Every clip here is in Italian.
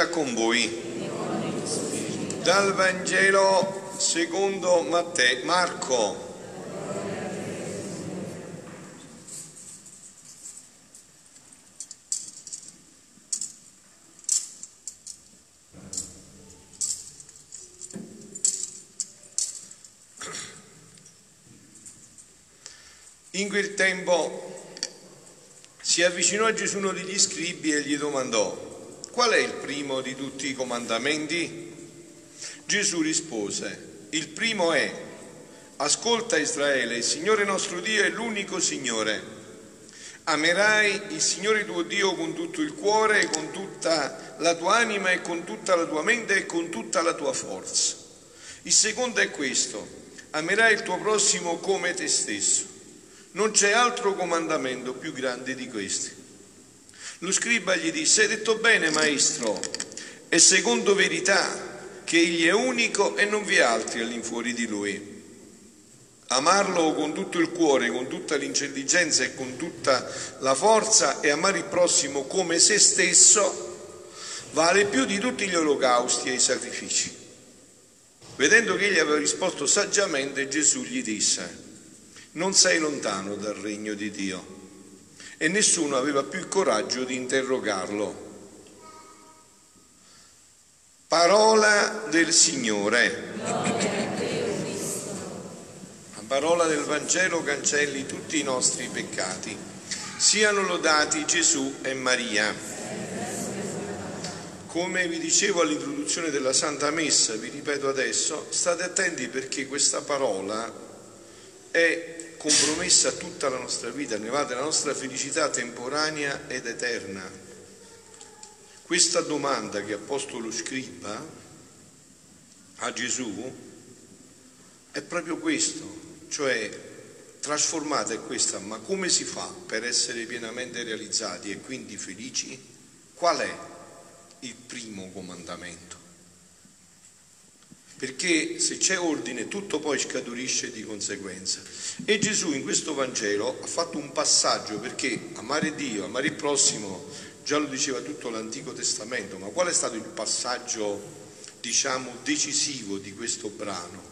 sia con voi. Dal Vangelo secondo Matteo, Marco. In quel tempo si avvicinò a Gesù uno degli scribi e gli domandò, Qual è il primo di tutti i comandamenti? Gesù rispose, il primo è, ascolta Israele, il Signore nostro Dio è l'unico Signore. Amerai il Signore tuo Dio con tutto il cuore, con tutta la tua anima e con tutta la tua mente e con tutta la tua forza. Il secondo è questo, amerai il tuo prossimo come te stesso. Non c'è altro comandamento più grande di questi. Lo scriba gli disse, hai detto bene maestro, è secondo verità che egli è unico e non vi è altri all'infuori di lui. Amarlo con tutto il cuore, con tutta l'intelligenza e con tutta la forza e amare il prossimo come se stesso vale più di tutti gli olocausti e i sacrifici. Vedendo che egli aveva risposto saggiamente, Gesù gli disse, non sei lontano dal regno di Dio e nessuno aveva più il coraggio di interrogarlo. Parola del Signore. La parola del Vangelo cancelli tutti i nostri peccati. Siano lodati Gesù e Maria. Come vi dicevo all'introduzione della Santa Messa, vi ripeto adesso, state attenti perché questa parola è compromessa tutta la nostra vita, ne va della nostra felicità temporanea ed eterna. Questa domanda che ha posto lo scriba a Gesù è proprio questo, cioè trasformata è questa, ma come si fa per essere pienamente realizzati e quindi felici? Qual è il primo comandamento? Perché se c'è ordine tutto poi scaturisce di conseguenza. E Gesù in questo Vangelo ha fatto un passaggio perché amare Dio, amare il prossimo, già lo diceva tutto l'Antico Testamento, ma qual è stato il passaggio, diciamo, decisivo di questo brano?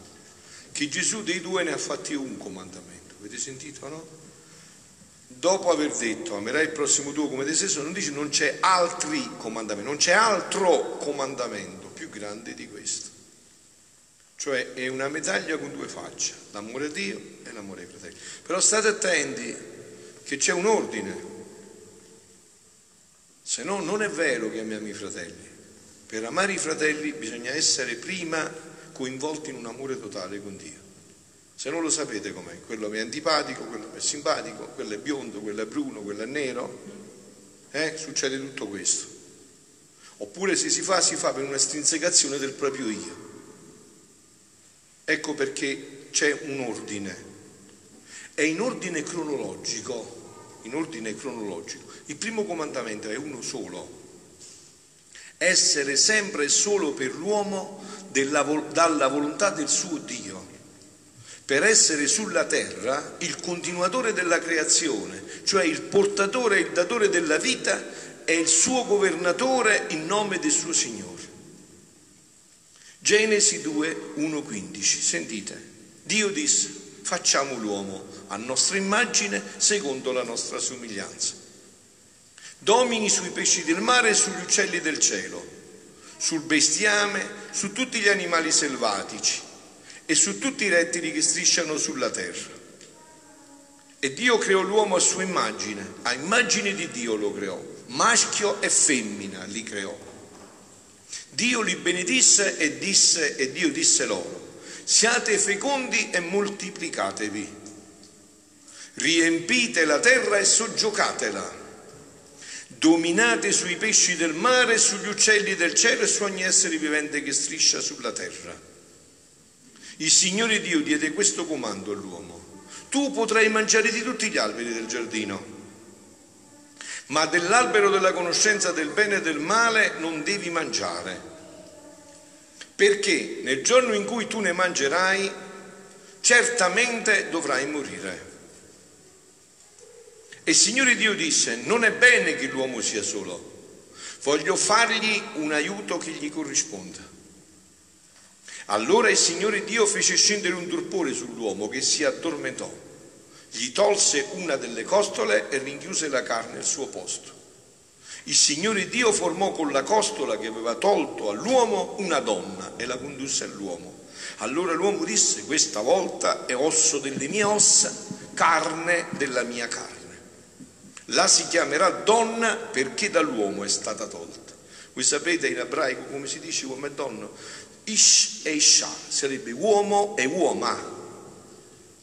Che Gesù dei due ne ha fatti un comandamento, avete sentito no? Dopo aver detto amerai il prossimo tuo come te stesso, non dice non c'è altri comandamenti, non c'è altro comandamento più grande di questo. Cioè è una medaglia con due facce, l'amore a Dio e l'amore ai fratelli. Però state attenti che c'è un ordine, se no non è vero che amiamo i fratelli. Per amare i fratelli bisogna essere prima coinvolti in un amore totale con Dio. Se non lo sapete com'è, quello mi è antipatico, quello mi è simpatico, quello è biondo, quello è bruno, quello è nero, eh? succede tutto questo. Oppure se si fa, si fa per un'estrinsecazione del proprio io. Ecco perché c'è un ordine. È in ordine cronologico, in ordine cronologico. Il primo comandamento è uno solo. Essere sempre e solo per l'uomo della, dalla volontà del suo Dio. Per essere sulla terra il continuatore della creazione, cioè il portatore e il datore della vita è il suo governatore in nome del suo Signore. Genesi 2, 1, 15. Sentite, Dio disse, facciamo l'uomo a nostra immagine secondo la nostra somiglianza. Domini sui pesci del mare e sugli uccelli del cielo, sul bestiame, su tutti gli animali selvatici e su tutti i rettili che strisciano sulla terra. E Dio creò l'uomo a sua immagine, a immagine di Dio lo creò, maschio e femmina li creò. Dio li benedisse e disse, e Dio disse loro, siate fecondi e moltiplicatevi, riempite la terra e soggiocatela, dominate sui pesci del mare, sugli uccelli del cielo e su ogni essere vivente che striscia sulla terra. Il Signore Dio diede questo comando all'uomo, tu potrai mangiare di tutti gli alberi del giardino ma dell'albero della conoscenza del bene e del male non devi mangiare, perché nel giorno in cui tu ne mangerai, certamente dovrai morire. E il Signore Dio disse, non è bene che l'uomo sia solo, Voglio fargli un aiuto che gli corrisponda. Allora il Signore Dio fece scendere un torpore sull'uomo che si addormentò, gli tolse una delle costole e rinchiuse la carne al suo posto. Il Signore Dio formò con la costola che aveva tolto all'uomo una donna e la condusse all'uomo. Allora l'uomo disse, questa volta è osso delle mie ossa, carne della mia carne. La si chiamerà donna perché dall'uomo è stata tolta. Voi sapete in ebraico come si dice uomo e donna? Ish e Isha, sarebbe uomo e uoma.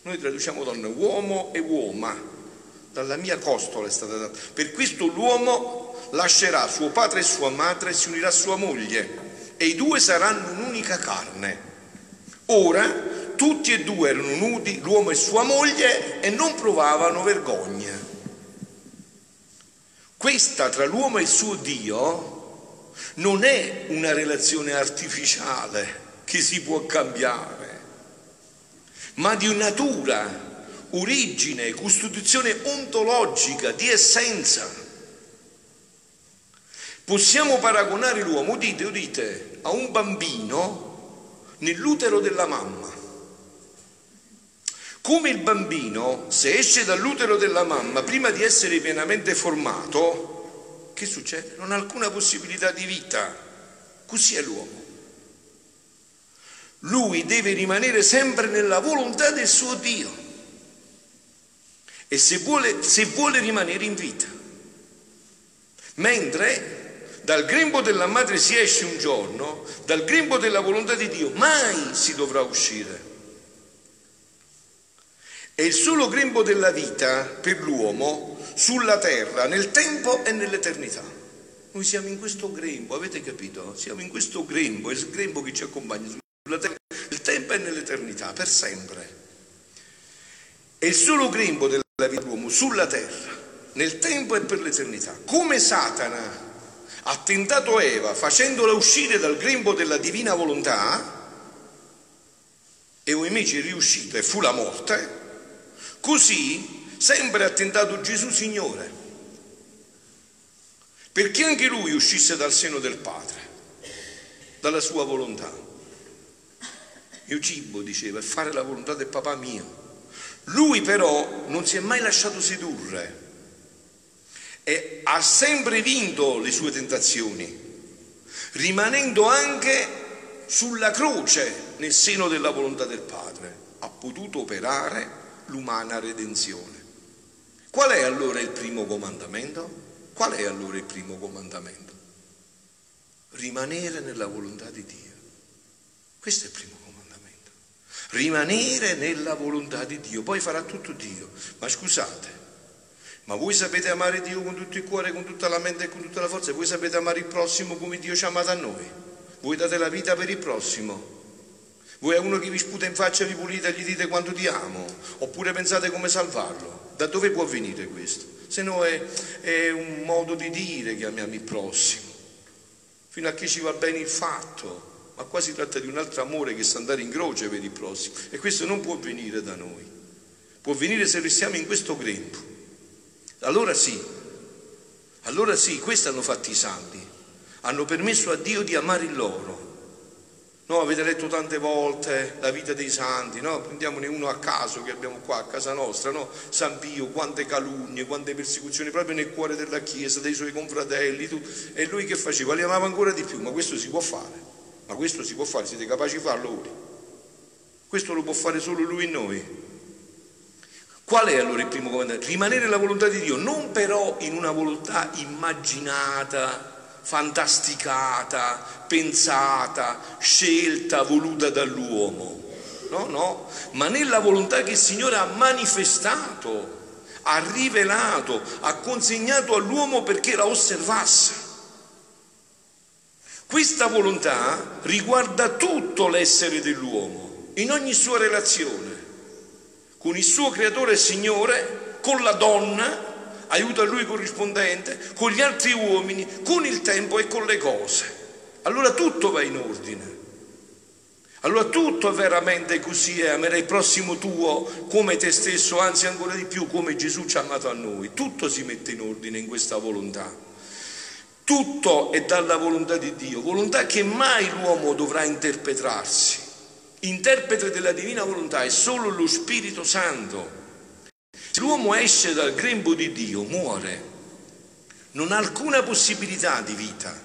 Noi traduciamo donna, uomo e uoma. Dalla mia costola è stata data. Per questo l'uomo lascerà suo padre e sua madre e si unirà a sua moglie e i due saranno un'unica carne. Ora tutti e due erano nudi, l'uomo e sua moglie, e non provavano vergogna. Questa tra l'uomo e il suo Dio non è una relazione artificiale che si può cambiare, ma di natura, origine, costituzione ontologica, di essenza. Possiamo paragonare l'uomo, udite, udite, a un bambino nell'utero della mamma. Come il bambino, se esce dall'utero della mamma prima di essere pienamente formato, che succede? Non ha alcuna possibilità di vita. Così è l'uomo. Lui deve rimanere sempre nella volontà del suo Dio. E se vuole, se vuole rimanere in vita. Mentre dal grembo della madre si esce un giorno, dal grembo della volontà di Dio mai si dovrà uscire. È il solo grembo della vita per l'uomo sulla terra, nel tempo e nell'eternità. Noi siamo in questo grembo, avete capito? Siamo in questo grembo, è il grembo che ci accompagna sulla terra, tempo e nell'eternità, per sempre. È il solo grembo della vita dell'uomo sulla terra, nel tempo e per l'eternità. Come Satana ha tentato Eva facendola uscire dal grembo della divina volontà, e invece è riuscita e fu la morte, così sempre ha tentato Gesù Signore, perché anche lui uscisse dal seno del Padre, dalla sua volontà. Mio cibo, diceva, è fare la volontà del papà mio. Lui però non si è mai lasciato sedurre e ha sempre vinto le sue tentazioni, rimanendo anche sulla croce nel seno della volontà del Padre. Ha potuto operare l'umana redenzione. Qual è allora il primo comandamento? Qual è allora il primo comandamento? Rimanere nella volontà di Dio. Questo è il primo. Rimanere nella volontà di Dio, poi farà tutto Dio. Ma scusate, ma voi sapete amare Dio con tutto il cuore, con tutta la mente e con tutta la forza? Voi sapete amare il prossimo come Dio ci ha amato a noi? Voi date la vita per il prossimo? Voi a uno che vi sputa in faccia vi pulite e gli dite quanto ti amo? Oppure pensate come salvarlo? Da dove può venire questo? Se no è, è un modo di dire che amiamo il prossimo. Fino a che ci va bene il fatto. Ma qua si tratta di un altro amore che sa andare in croce per il prossimo. E questo non può venire da noi. Può venire se restiamo in questo grembo. Allora sì, allora sì, questo hanno fatto i santi, hanno permesso a Dio di amare il loro. No, avete letto tante volte la vita dei santi, no? Prendiamone uno a caso che abbiamo qua a casa nostra, no? San Pio, quante calunnie, quante persecuzioni proprio nel cuore della Chiesa, dei suoi confratelli, tu. e lui che faceva? Li amava ancora di più, ma questo si può fare, ma questo si può fare, siete capaci di farlo voi? Questo lo può fare solo lui in noi. Qual è allora il primo comandamento? Rimanere nella volontà di Dio, non però in una volontà immaginata, fantasticata, pensata, scelta, voluta dall'uomo. No, no, ma nella volontà che il Signore ha manifestato, ha rivelato, ha consegnato all'uomo perché la osservasse. Questa volontà riguarda tutto l'essere dell'uomo, in ogni sua relazione con il suo creatore e Signore, con la donna, aiuto a lui corrispondente, con gli altri uomini, con il tempo e con le cose. Allora tutto va in ordine. Allora tutto è veramente così è, amerai il prossimo tuo come te stesso, anzi ancora di più come Gesù ci ha amato a noi. Tutto si mette in ordine in questa volontà. Tutto è dalla volontà di Dio, volontà che mai l'uomo dovrà interpretarsi. Interprete della divina volontà è solo lo Spirito Santo. Se l'uomo esce dal grembo di Dio, muore, non ha alcuna possibilità di vita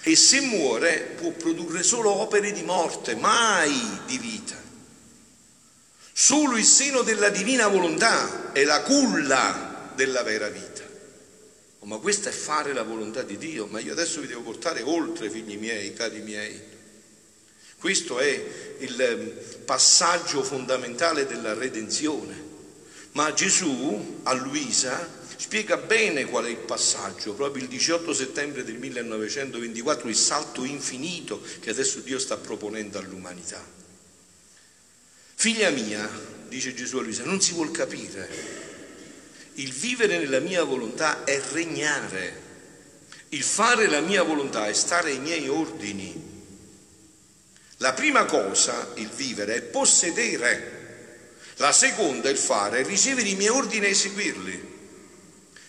e se muore può produrre solo opere di morte, mai di vita. Solo il seno della divina volontà è la culla della vera vita. Oh, ma questo è fare la volontà di Dio, ma io adesso vi devo portare oltre, figli miei, cari miei. Questo è il ehm, passaggio fondamentale della redenzione. Ma Gesù a Luisa spiega bene qual è il passaggio, proprio il 18 settembre del 1924, il salto infinito che adesso Dio sta proponendo all'umanità. Figlia mia, dice Gesù a Luisa, non si vuol capire. Il vivere nella mia volontà è regnare. Il fare la mia volontà è stare ai miei ordini. La prima cosa, il vivere, è possedere. La seconda, il fare, è ricevere i miei ordini e eseguirli.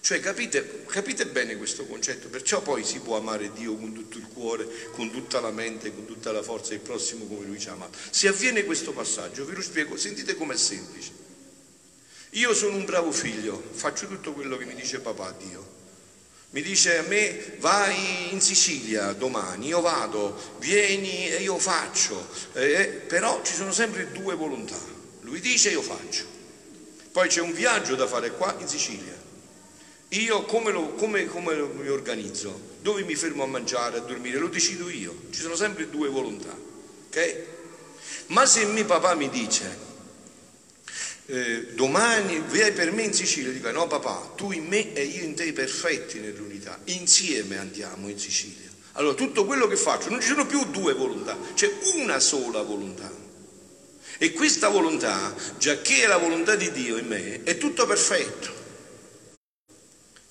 Cioè capite, capite, bene questo concetto, perciò poi si può amare Dio con tutto il cuore, con tutta la mente, con tutta la forza, il prossimo come lui ci ama. Se avviene questo passaggio, vi lo spiego, sentite com'è semplice. Io sono un bravo figlio, faccio tutto quello che mi dice papà Dio. Mi dice a me vai in Sicilia domani, io vado, vieni e io faccio, eh, però ci sono sempre due volontà. Lui dice io faccio. Poi c'è un viaggio da fare qua in Sicilia io come, lo, come, come lo, mi organizzo? Dove mi fermo a mangiare, a dormire? Lo decido io. Ci sono sempre due volontà. Ok? Ma se mio papà mi dice eh, domani vai per me in Sicilia, dico no papà, tu in me e io in te perfetti nell'unità, insieme andiamo in Sicilia. Allora tutto quello che faccio, non ci sono più due volontà, c'è una sola volontà. E questa volontà, già che è la volontà di Dio in me, è tutto perfetto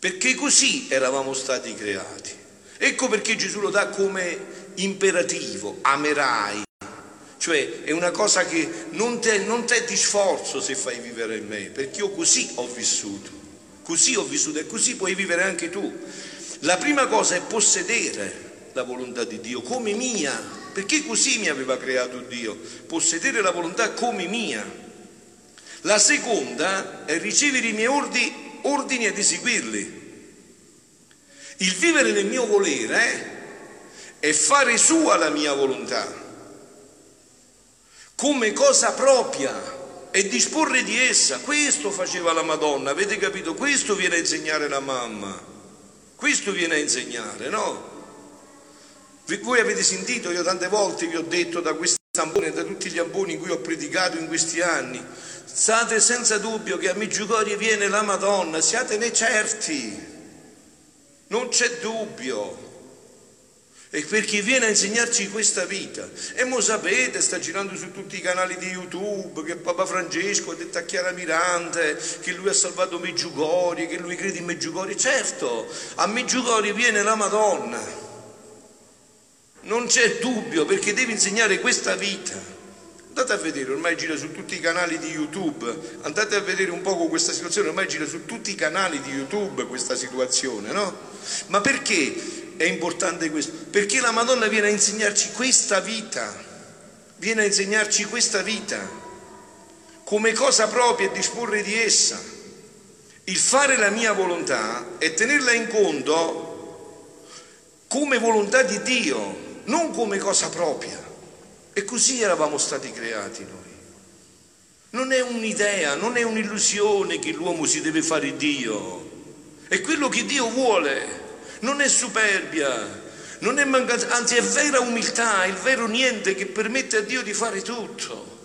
perché così eravamo stati creati. Ecco perché Gesù lo dà come imperativo, amerai, cioè è una cosa che non te, non te di sforzo se fai vivere in me, perché io così ho vissuto, così ho vissuto e così puoi vivere anche tu. La prima cosa è possedere la volontà di Dio come mia, perché così mi aveva creato Dio, possedere la volontà come mia. La seconda è ricevere i miei ordini ordini ed eseguirli. Il vivere nel mio volere è fare sua la mia volontà come cosa propria e disporre di essa. Questo faceva la Madonna, avete capito? Questo viene a insegnare la mamma, questo viene a insegnare, no? Voi avete sentito, io tante volte vi ho detto da questi amboni, da tutti gli amboni in cui ho predicato in questi anni, Sate senza dubbio che a Meggiugorie viene la Madonna, siatene certi, non c'è dubbio. E per chi viene a insegnarci questa vita, e mo sapete, sta girando su tutti i canali di YouTube che Papa Francesco ha detto a Chiara Mirante che lui ha salvato Meggiugorie, che lui crede in Meggiugorie. Certo, a Meggiugorie viene la Madonna, non c'è dubbio perché deve insegnare questa vita. Andate a vedere, ormai gira su tutti i canali di YouTube, andate a vedere un poco questa situazione, ormai gira su tutti i canali di YouTube questa situazione, no? Ma perché è importante questo? Perché la Madonna viene a insegnarci questa vita, viene a insegnarci questa vita come cosa propria e disporre di essa. Il fare la mia volontà è tenerla in conto come volontà di Dio, non come cosa propria. E così eravamo stati creati noi. Non è un'idea, non è un'illusione che l'uomo si deve fare Dio. È quello che Dio vuole. Non è superbia, non è mancanza, anzi è vera umiltà, il vero niente che permette a Dio di fare tutto.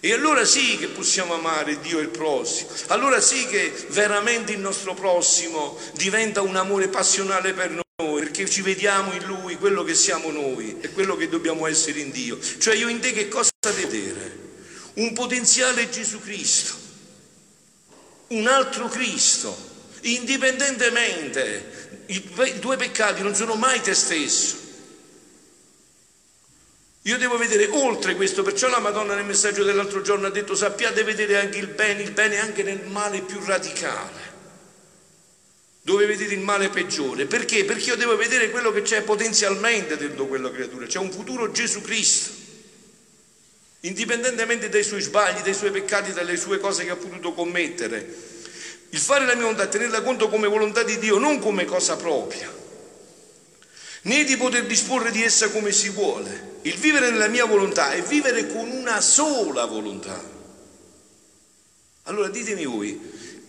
E allora sì che possiamo amare Dio e il prossimo, allora sì che veramente il nostro prossimo diventa un amore passionale per noi perché ci vediamo in Lui quello che siamo noi e quello che dobbiamo essere in Dio. Cioè io in te che cosa vedere? Un potenziale Gesù Cristo, un altro Cristo, indipendentemente, i due peccati non sono mai te stesso. Io devo vedere oltre questo, perciò la Madonna nel messaggio dell'altro giorno ha detto sappiate vedere anche il bene, il bene anche nel male più radicale dove vedete il male peggiore. Perché? Perché io devo vedere quello che c'è potenzialmente dentro quella creatura. C'è un futuro Gesù Cristo. Indipendentemente dai suoi sbagli, dai suoi peccati, dalle sue cose che ha potuto commettere. Il fare la mia volontà, tenerla conto come volontà di Dio, non come cosa propria, né di poter disporre di essa come si vuole. Il vivere nella mia volontà è vivere con una sola volontà. Allora ditemi voi,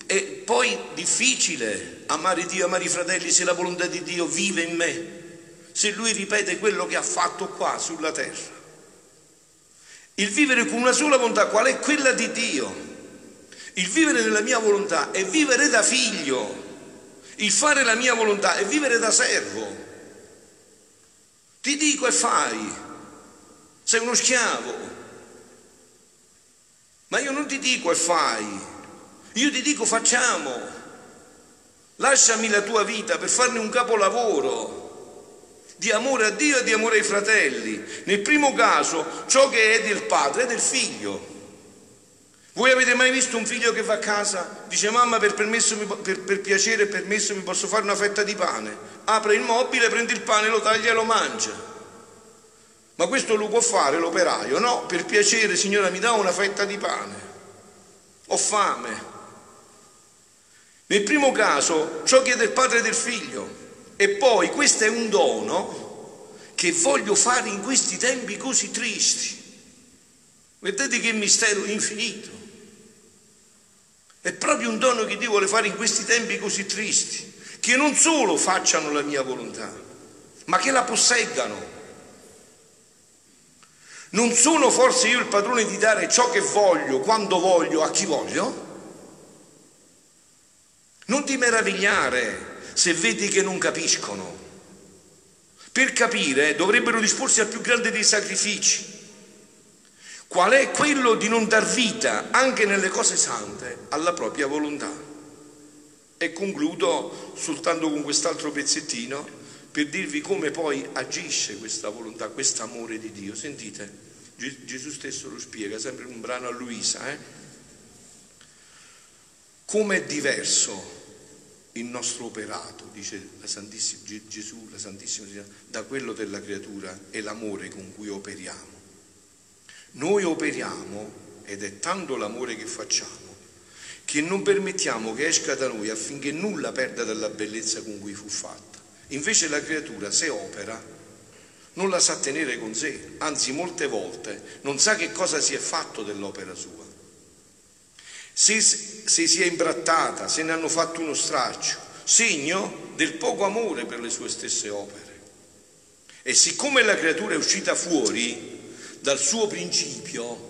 è poi difficile amare Dio, amare i fratelli se la volontà di Dio vive in me, se Lui ripete quello che ha fatto qua sulla terra. Il vivere con una sola volontà, qual è quella di Dio? Il vivere nella mia volontà è vivere da figlio, il fare la mia volontà è vivere da servo. Ti dico e fai, sei uno schiavo, ma io non ti dico e fai, io ti dico facciamo, lasciami la tua vita per farne un capolavoro di amore a Dio e di amore ai fratelli. Nel primo caso, ciò che è del padre è del figlio. Voi avete mai visto un figlio che va a casa, dice mamma per, per, per piacere permesso mi posso fare una fetta di pane? Apre il mobile, prende il pane, lo taglia e lo mangia. Ma questo lo può fare l'operaio? No, per piacere signora mi dà una fetta di pane. Ho fame. Nel primo caso ciò che è del padre del figlio e poi questo è un dono che voglio fare in questi tempi così tristi. Vedete che mistero infinito. È proprio un dono che Dio vuole fare in questi tempi così tristi, che non solo facciano la mia volontà, ma che la posseggano. Non sono forse io il padrone di dare ciò che voglio, quando voglio, a chi voglio? Non ti meravigliare se vedi che non capiscono. Per capire dovrebbero disporsi al più grande dei sacrifici. Qual è quello di non dar vita anche nelle cose sante alla propria volontà? E concludo soltanto con quest'altro pezzettino per dirvi come poi agisce questa volontà, questo amore di Dio. Sentite, Gesù stesso lo spiega, sempre in un brano a Luisa, eh? come è diverso il nostro operato, dice la Gesù, la Santissima Trinità, da quello della creatura è l'amore con cui operiamo. Noi operiamo, ed è tanto l'amore che facciamo, che non permettiamo che esca da noi affinché nulla perda della bellezza con cui fu fatta. Invece la creatura, se opera, non la sa tenere con sé, anzi molte volte non sa che cosa si è fatto dell'opera sua. Se, se si è imbrattata, se ne hanno fatto uno straccio, segno del poco amore per le sue stesse opere. E siccome la creatura è uscita fuori dal suo principio,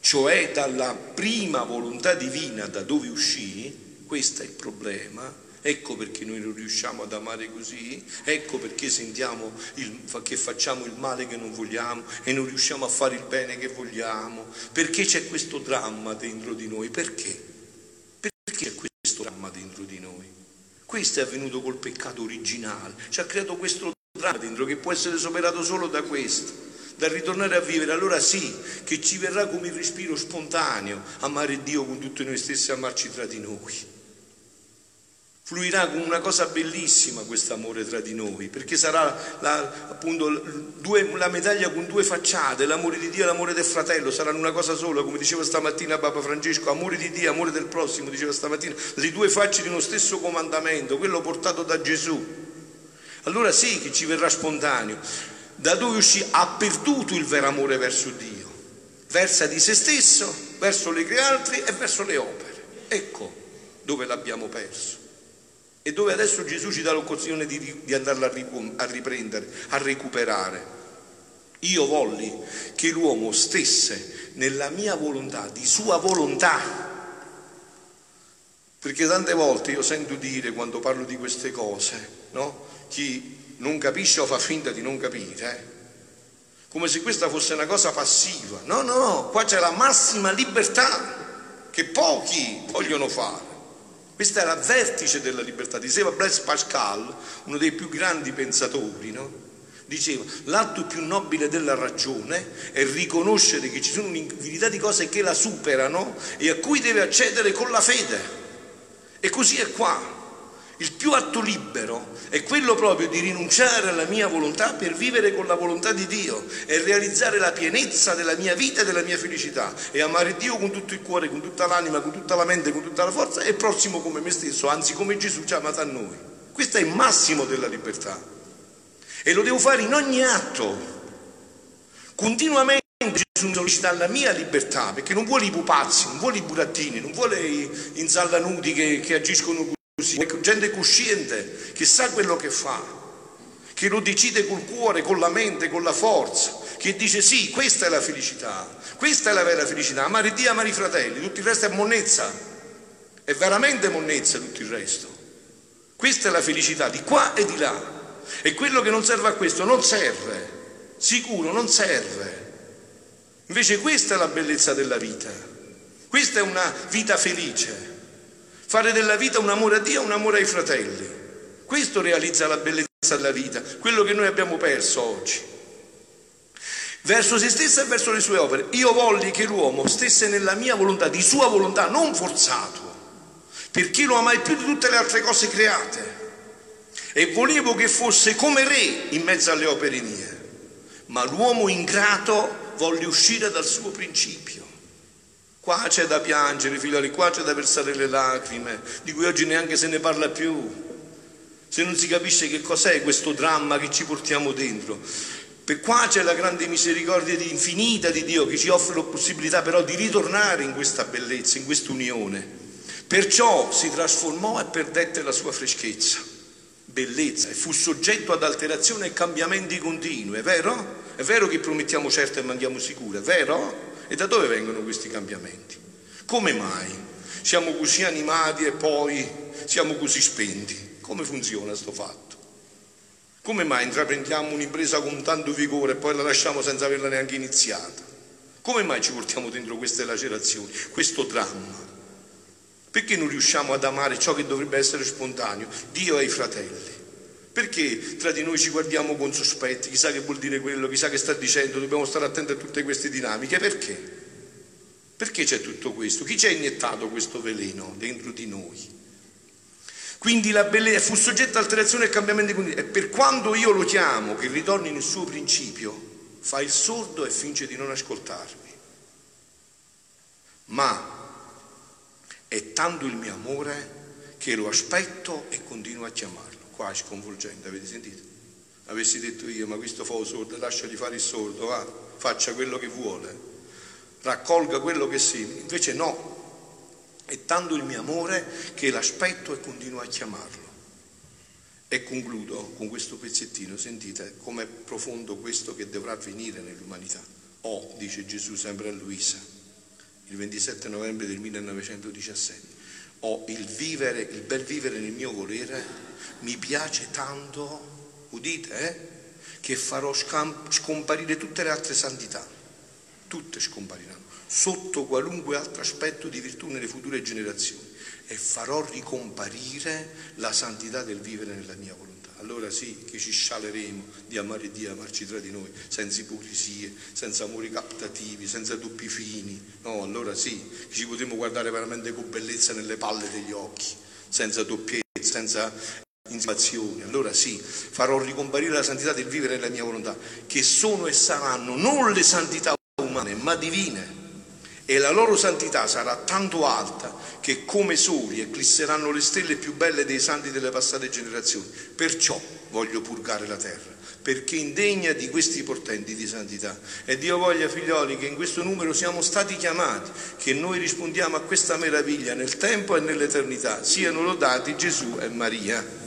cioè dalla prima volontà divina da dove uscì, questo è il problema, Ecco perché noi non riusciamo ad amare così, ecco perché sentiamo il, che facciamo il male che non vogliamo e non riusciamo a fare il bene che vogliamo. Perché c'è questo dramma dentro di noi? Perché? Perché c'è questo dramma dentro di noi? Questo è avvenuto col peccato originale, ci ha creato questo dramma dentro che può essere superato solo da questo da ritornare a vivere, allora sì, che ci verrà come il respiro spontaneo amare Dio con tutti noi stessi e amarci tra di noi. Fluirà con una cosa bellissima questo amore tra di noi, perché sarà la, appunto due, la medaglia con due facciate, l'amore di Dio e l'amore del fratello, saranno una cosa sola, come diceva stamattina Papa Francesco, amore di Dio, amore del prossimo, diceva stamattina, le due facce di uno stesso comandamento, quello portato da Gesù. Allora sì che ci verrà spontaneo, da dove uscì ha perduto il vero amore verso Dio, versa di se stesso, verso le altri e verso le opere. Ecco dove l'abbiamo perso e dove adesso Gesù ci dà l'occasione di, di andarla a riprendere, a recuperare. Io volli che l'uomo stesse nella mia volontà, di sua volontà, perché tante volte io sento dire quando parlo di queste cose, no? chi non capisce o fa finta di non capire, eh? come se questa fosse una cosa passiva. No, no, no, qua c'è la massima libertà che pochi vogliono fare. Questo era il vertice della libertà. Diceva Blaise Pascal, uno dei più grandi pensatori, no? Diceva, l'atto più nobile della ragione è riconoscere che ci sono un'infinità di cose che la superano e a cui deve accedere con la fede. E così è qua. Il più atto libero è quello proprio di rinunciare alla mia volontà per vivere con la volontà di Dio e realizzare la pienezza della mia vita e della mia felicità e amare Dio con tutto il cuore, con tutta l'anima, con tutta la mente, con tutta la forza e prossimo come me stesso, anzi come Gesù ci ha amato a noi. Questo è il massimo della libertà e lo devo fare in ogni atto, continuamente. Gesù sollecita la mia libertà perché non vuole i pupazzi, non vuole i burattini, non vuole i insallanuti che, che agiscono così, gente cosciente che sa quello che fa, che lo decide col cuore, con la mente, con la forza, che dice sì, questa è la felicità, questa è la vera felicità, amare Dio, amare i fratelli, tutto il resto è monnezza, è veramente monnezza tutto il resto. Questa è la felicità di qua e di là. E quello che non serve a questo non serve, sicuro non serve. Invece questa è la bellezza della vita, questa è una vita felice. Fare della vita un amore a Dio e un amore ai fratelli. Questo realizza la bellezza della vita, quello che noi abbiamo perso oggi. Verso se stessa e verso le sue opere. Io volli che l'uomo stesse nella mia volontà, di sua volontà, non forzato, perché lo amai più di tutte le altre cose create. E volevo che fosse come re in mezzo alle opere mie. Ma l'uomo ingrato volle uscire dal suo principio. Qua c'è da piangere, figlioli, qua c'è da versare le lacrime, di cui oggi neanche se ne parla più. Se non si capisce che cos'è questo dramma che ci portiamo dentro. Per qua c'è la grande misericordia di infinita di Dio che ci offre la possibilità però di ritornare in questa bellezza, in questa unione. Perciò si trasformò e perdette la sua freschezza, bellezza e fu soggetto ad alterazioni e cambiamenti continui, è vero? È vero che promettiamo certo e mandiamo sicuro, è vero? E da dove vengono questi cambiamenti? Come mai siamo così animati e poi siamo così spenti? Come funziona questo fatto? Come mai intraprendiamo un'impresa con tanto vigore e poi la lasciamo senza averla neanche iniziata? Come mai ci portiamo dentro queste lacerazioni, questo dramma? Perché non riusciamo ad amare ciò che dovrebbe essere spontaneo, Dio e i fratelli? Perché tra di noi ci guardiamo con sospetti, chissà che vuol dire quello, chissà che sta dicendo, dobbiamo stare attenti a tutte queste dinamiche. Perché? Perché c'è tutto questo? Chi ci ha iniettato questo veleno dentro di noi? Quindi la bellezza fu soggetta a alterazione e cambiamenti continui. E per quando io lo chiamo che ritorni nel suo principio, fa il sordo e finge di non ascoltarmi. Ma è tanto il mio amore che lo aspetto e continuo a chiamarlo qua è sconvolgente, avete sentito? Avessi detto io, ma questo fa sordo, lasciagli fare il sordo, va, faccia quello che vuole, raccolga quello che si, invece no, è tanto il mio amore che l'aspetto e continuo a chiamarlo. E concludo con questo pezzettino, sentite com'è profondo questo che dovrà avvenire nell'umanità. Oh, dice Gesù sempre a Luisa, il 27 novembre del 1917 ho il vivere, il bel vivere nel mio volere, mi piace tanto, udite, eh, che farò scomparire tutte le altre santità, tutte scompariranno, sotto qualunque altro aspetto di virtù nelle future generazioni. E farò ricomparire la santità del vivere nella mia volontà allora sì che ci scialeremo di amare Dio e amarci tra di noi, senza ipocrisie, senza amori captativi, senza doppi fini. No, allora sì che ci potremo guardare veramente con bellezza nelle palle degli occhi, senza doppiezza, senza insinuazioni. Allora sì, farò ricomparire la santità del vivere nella mia volontà, che sono e saranno non le santità umane, ma divine. E la loro santità sarà tanto alta che come soli eclisseranno le stelle più belle dei santi delle passate generazioni. Perciò voglio purgare la terra, perché indegna di questi portenti di santità. E Dio voglia, figlioli, che in questo numero siamo stati chiamati, che noi rispondiamo a questa meraviglia nel tempo e nell'eternità. Siano lodati Gesù e Maria.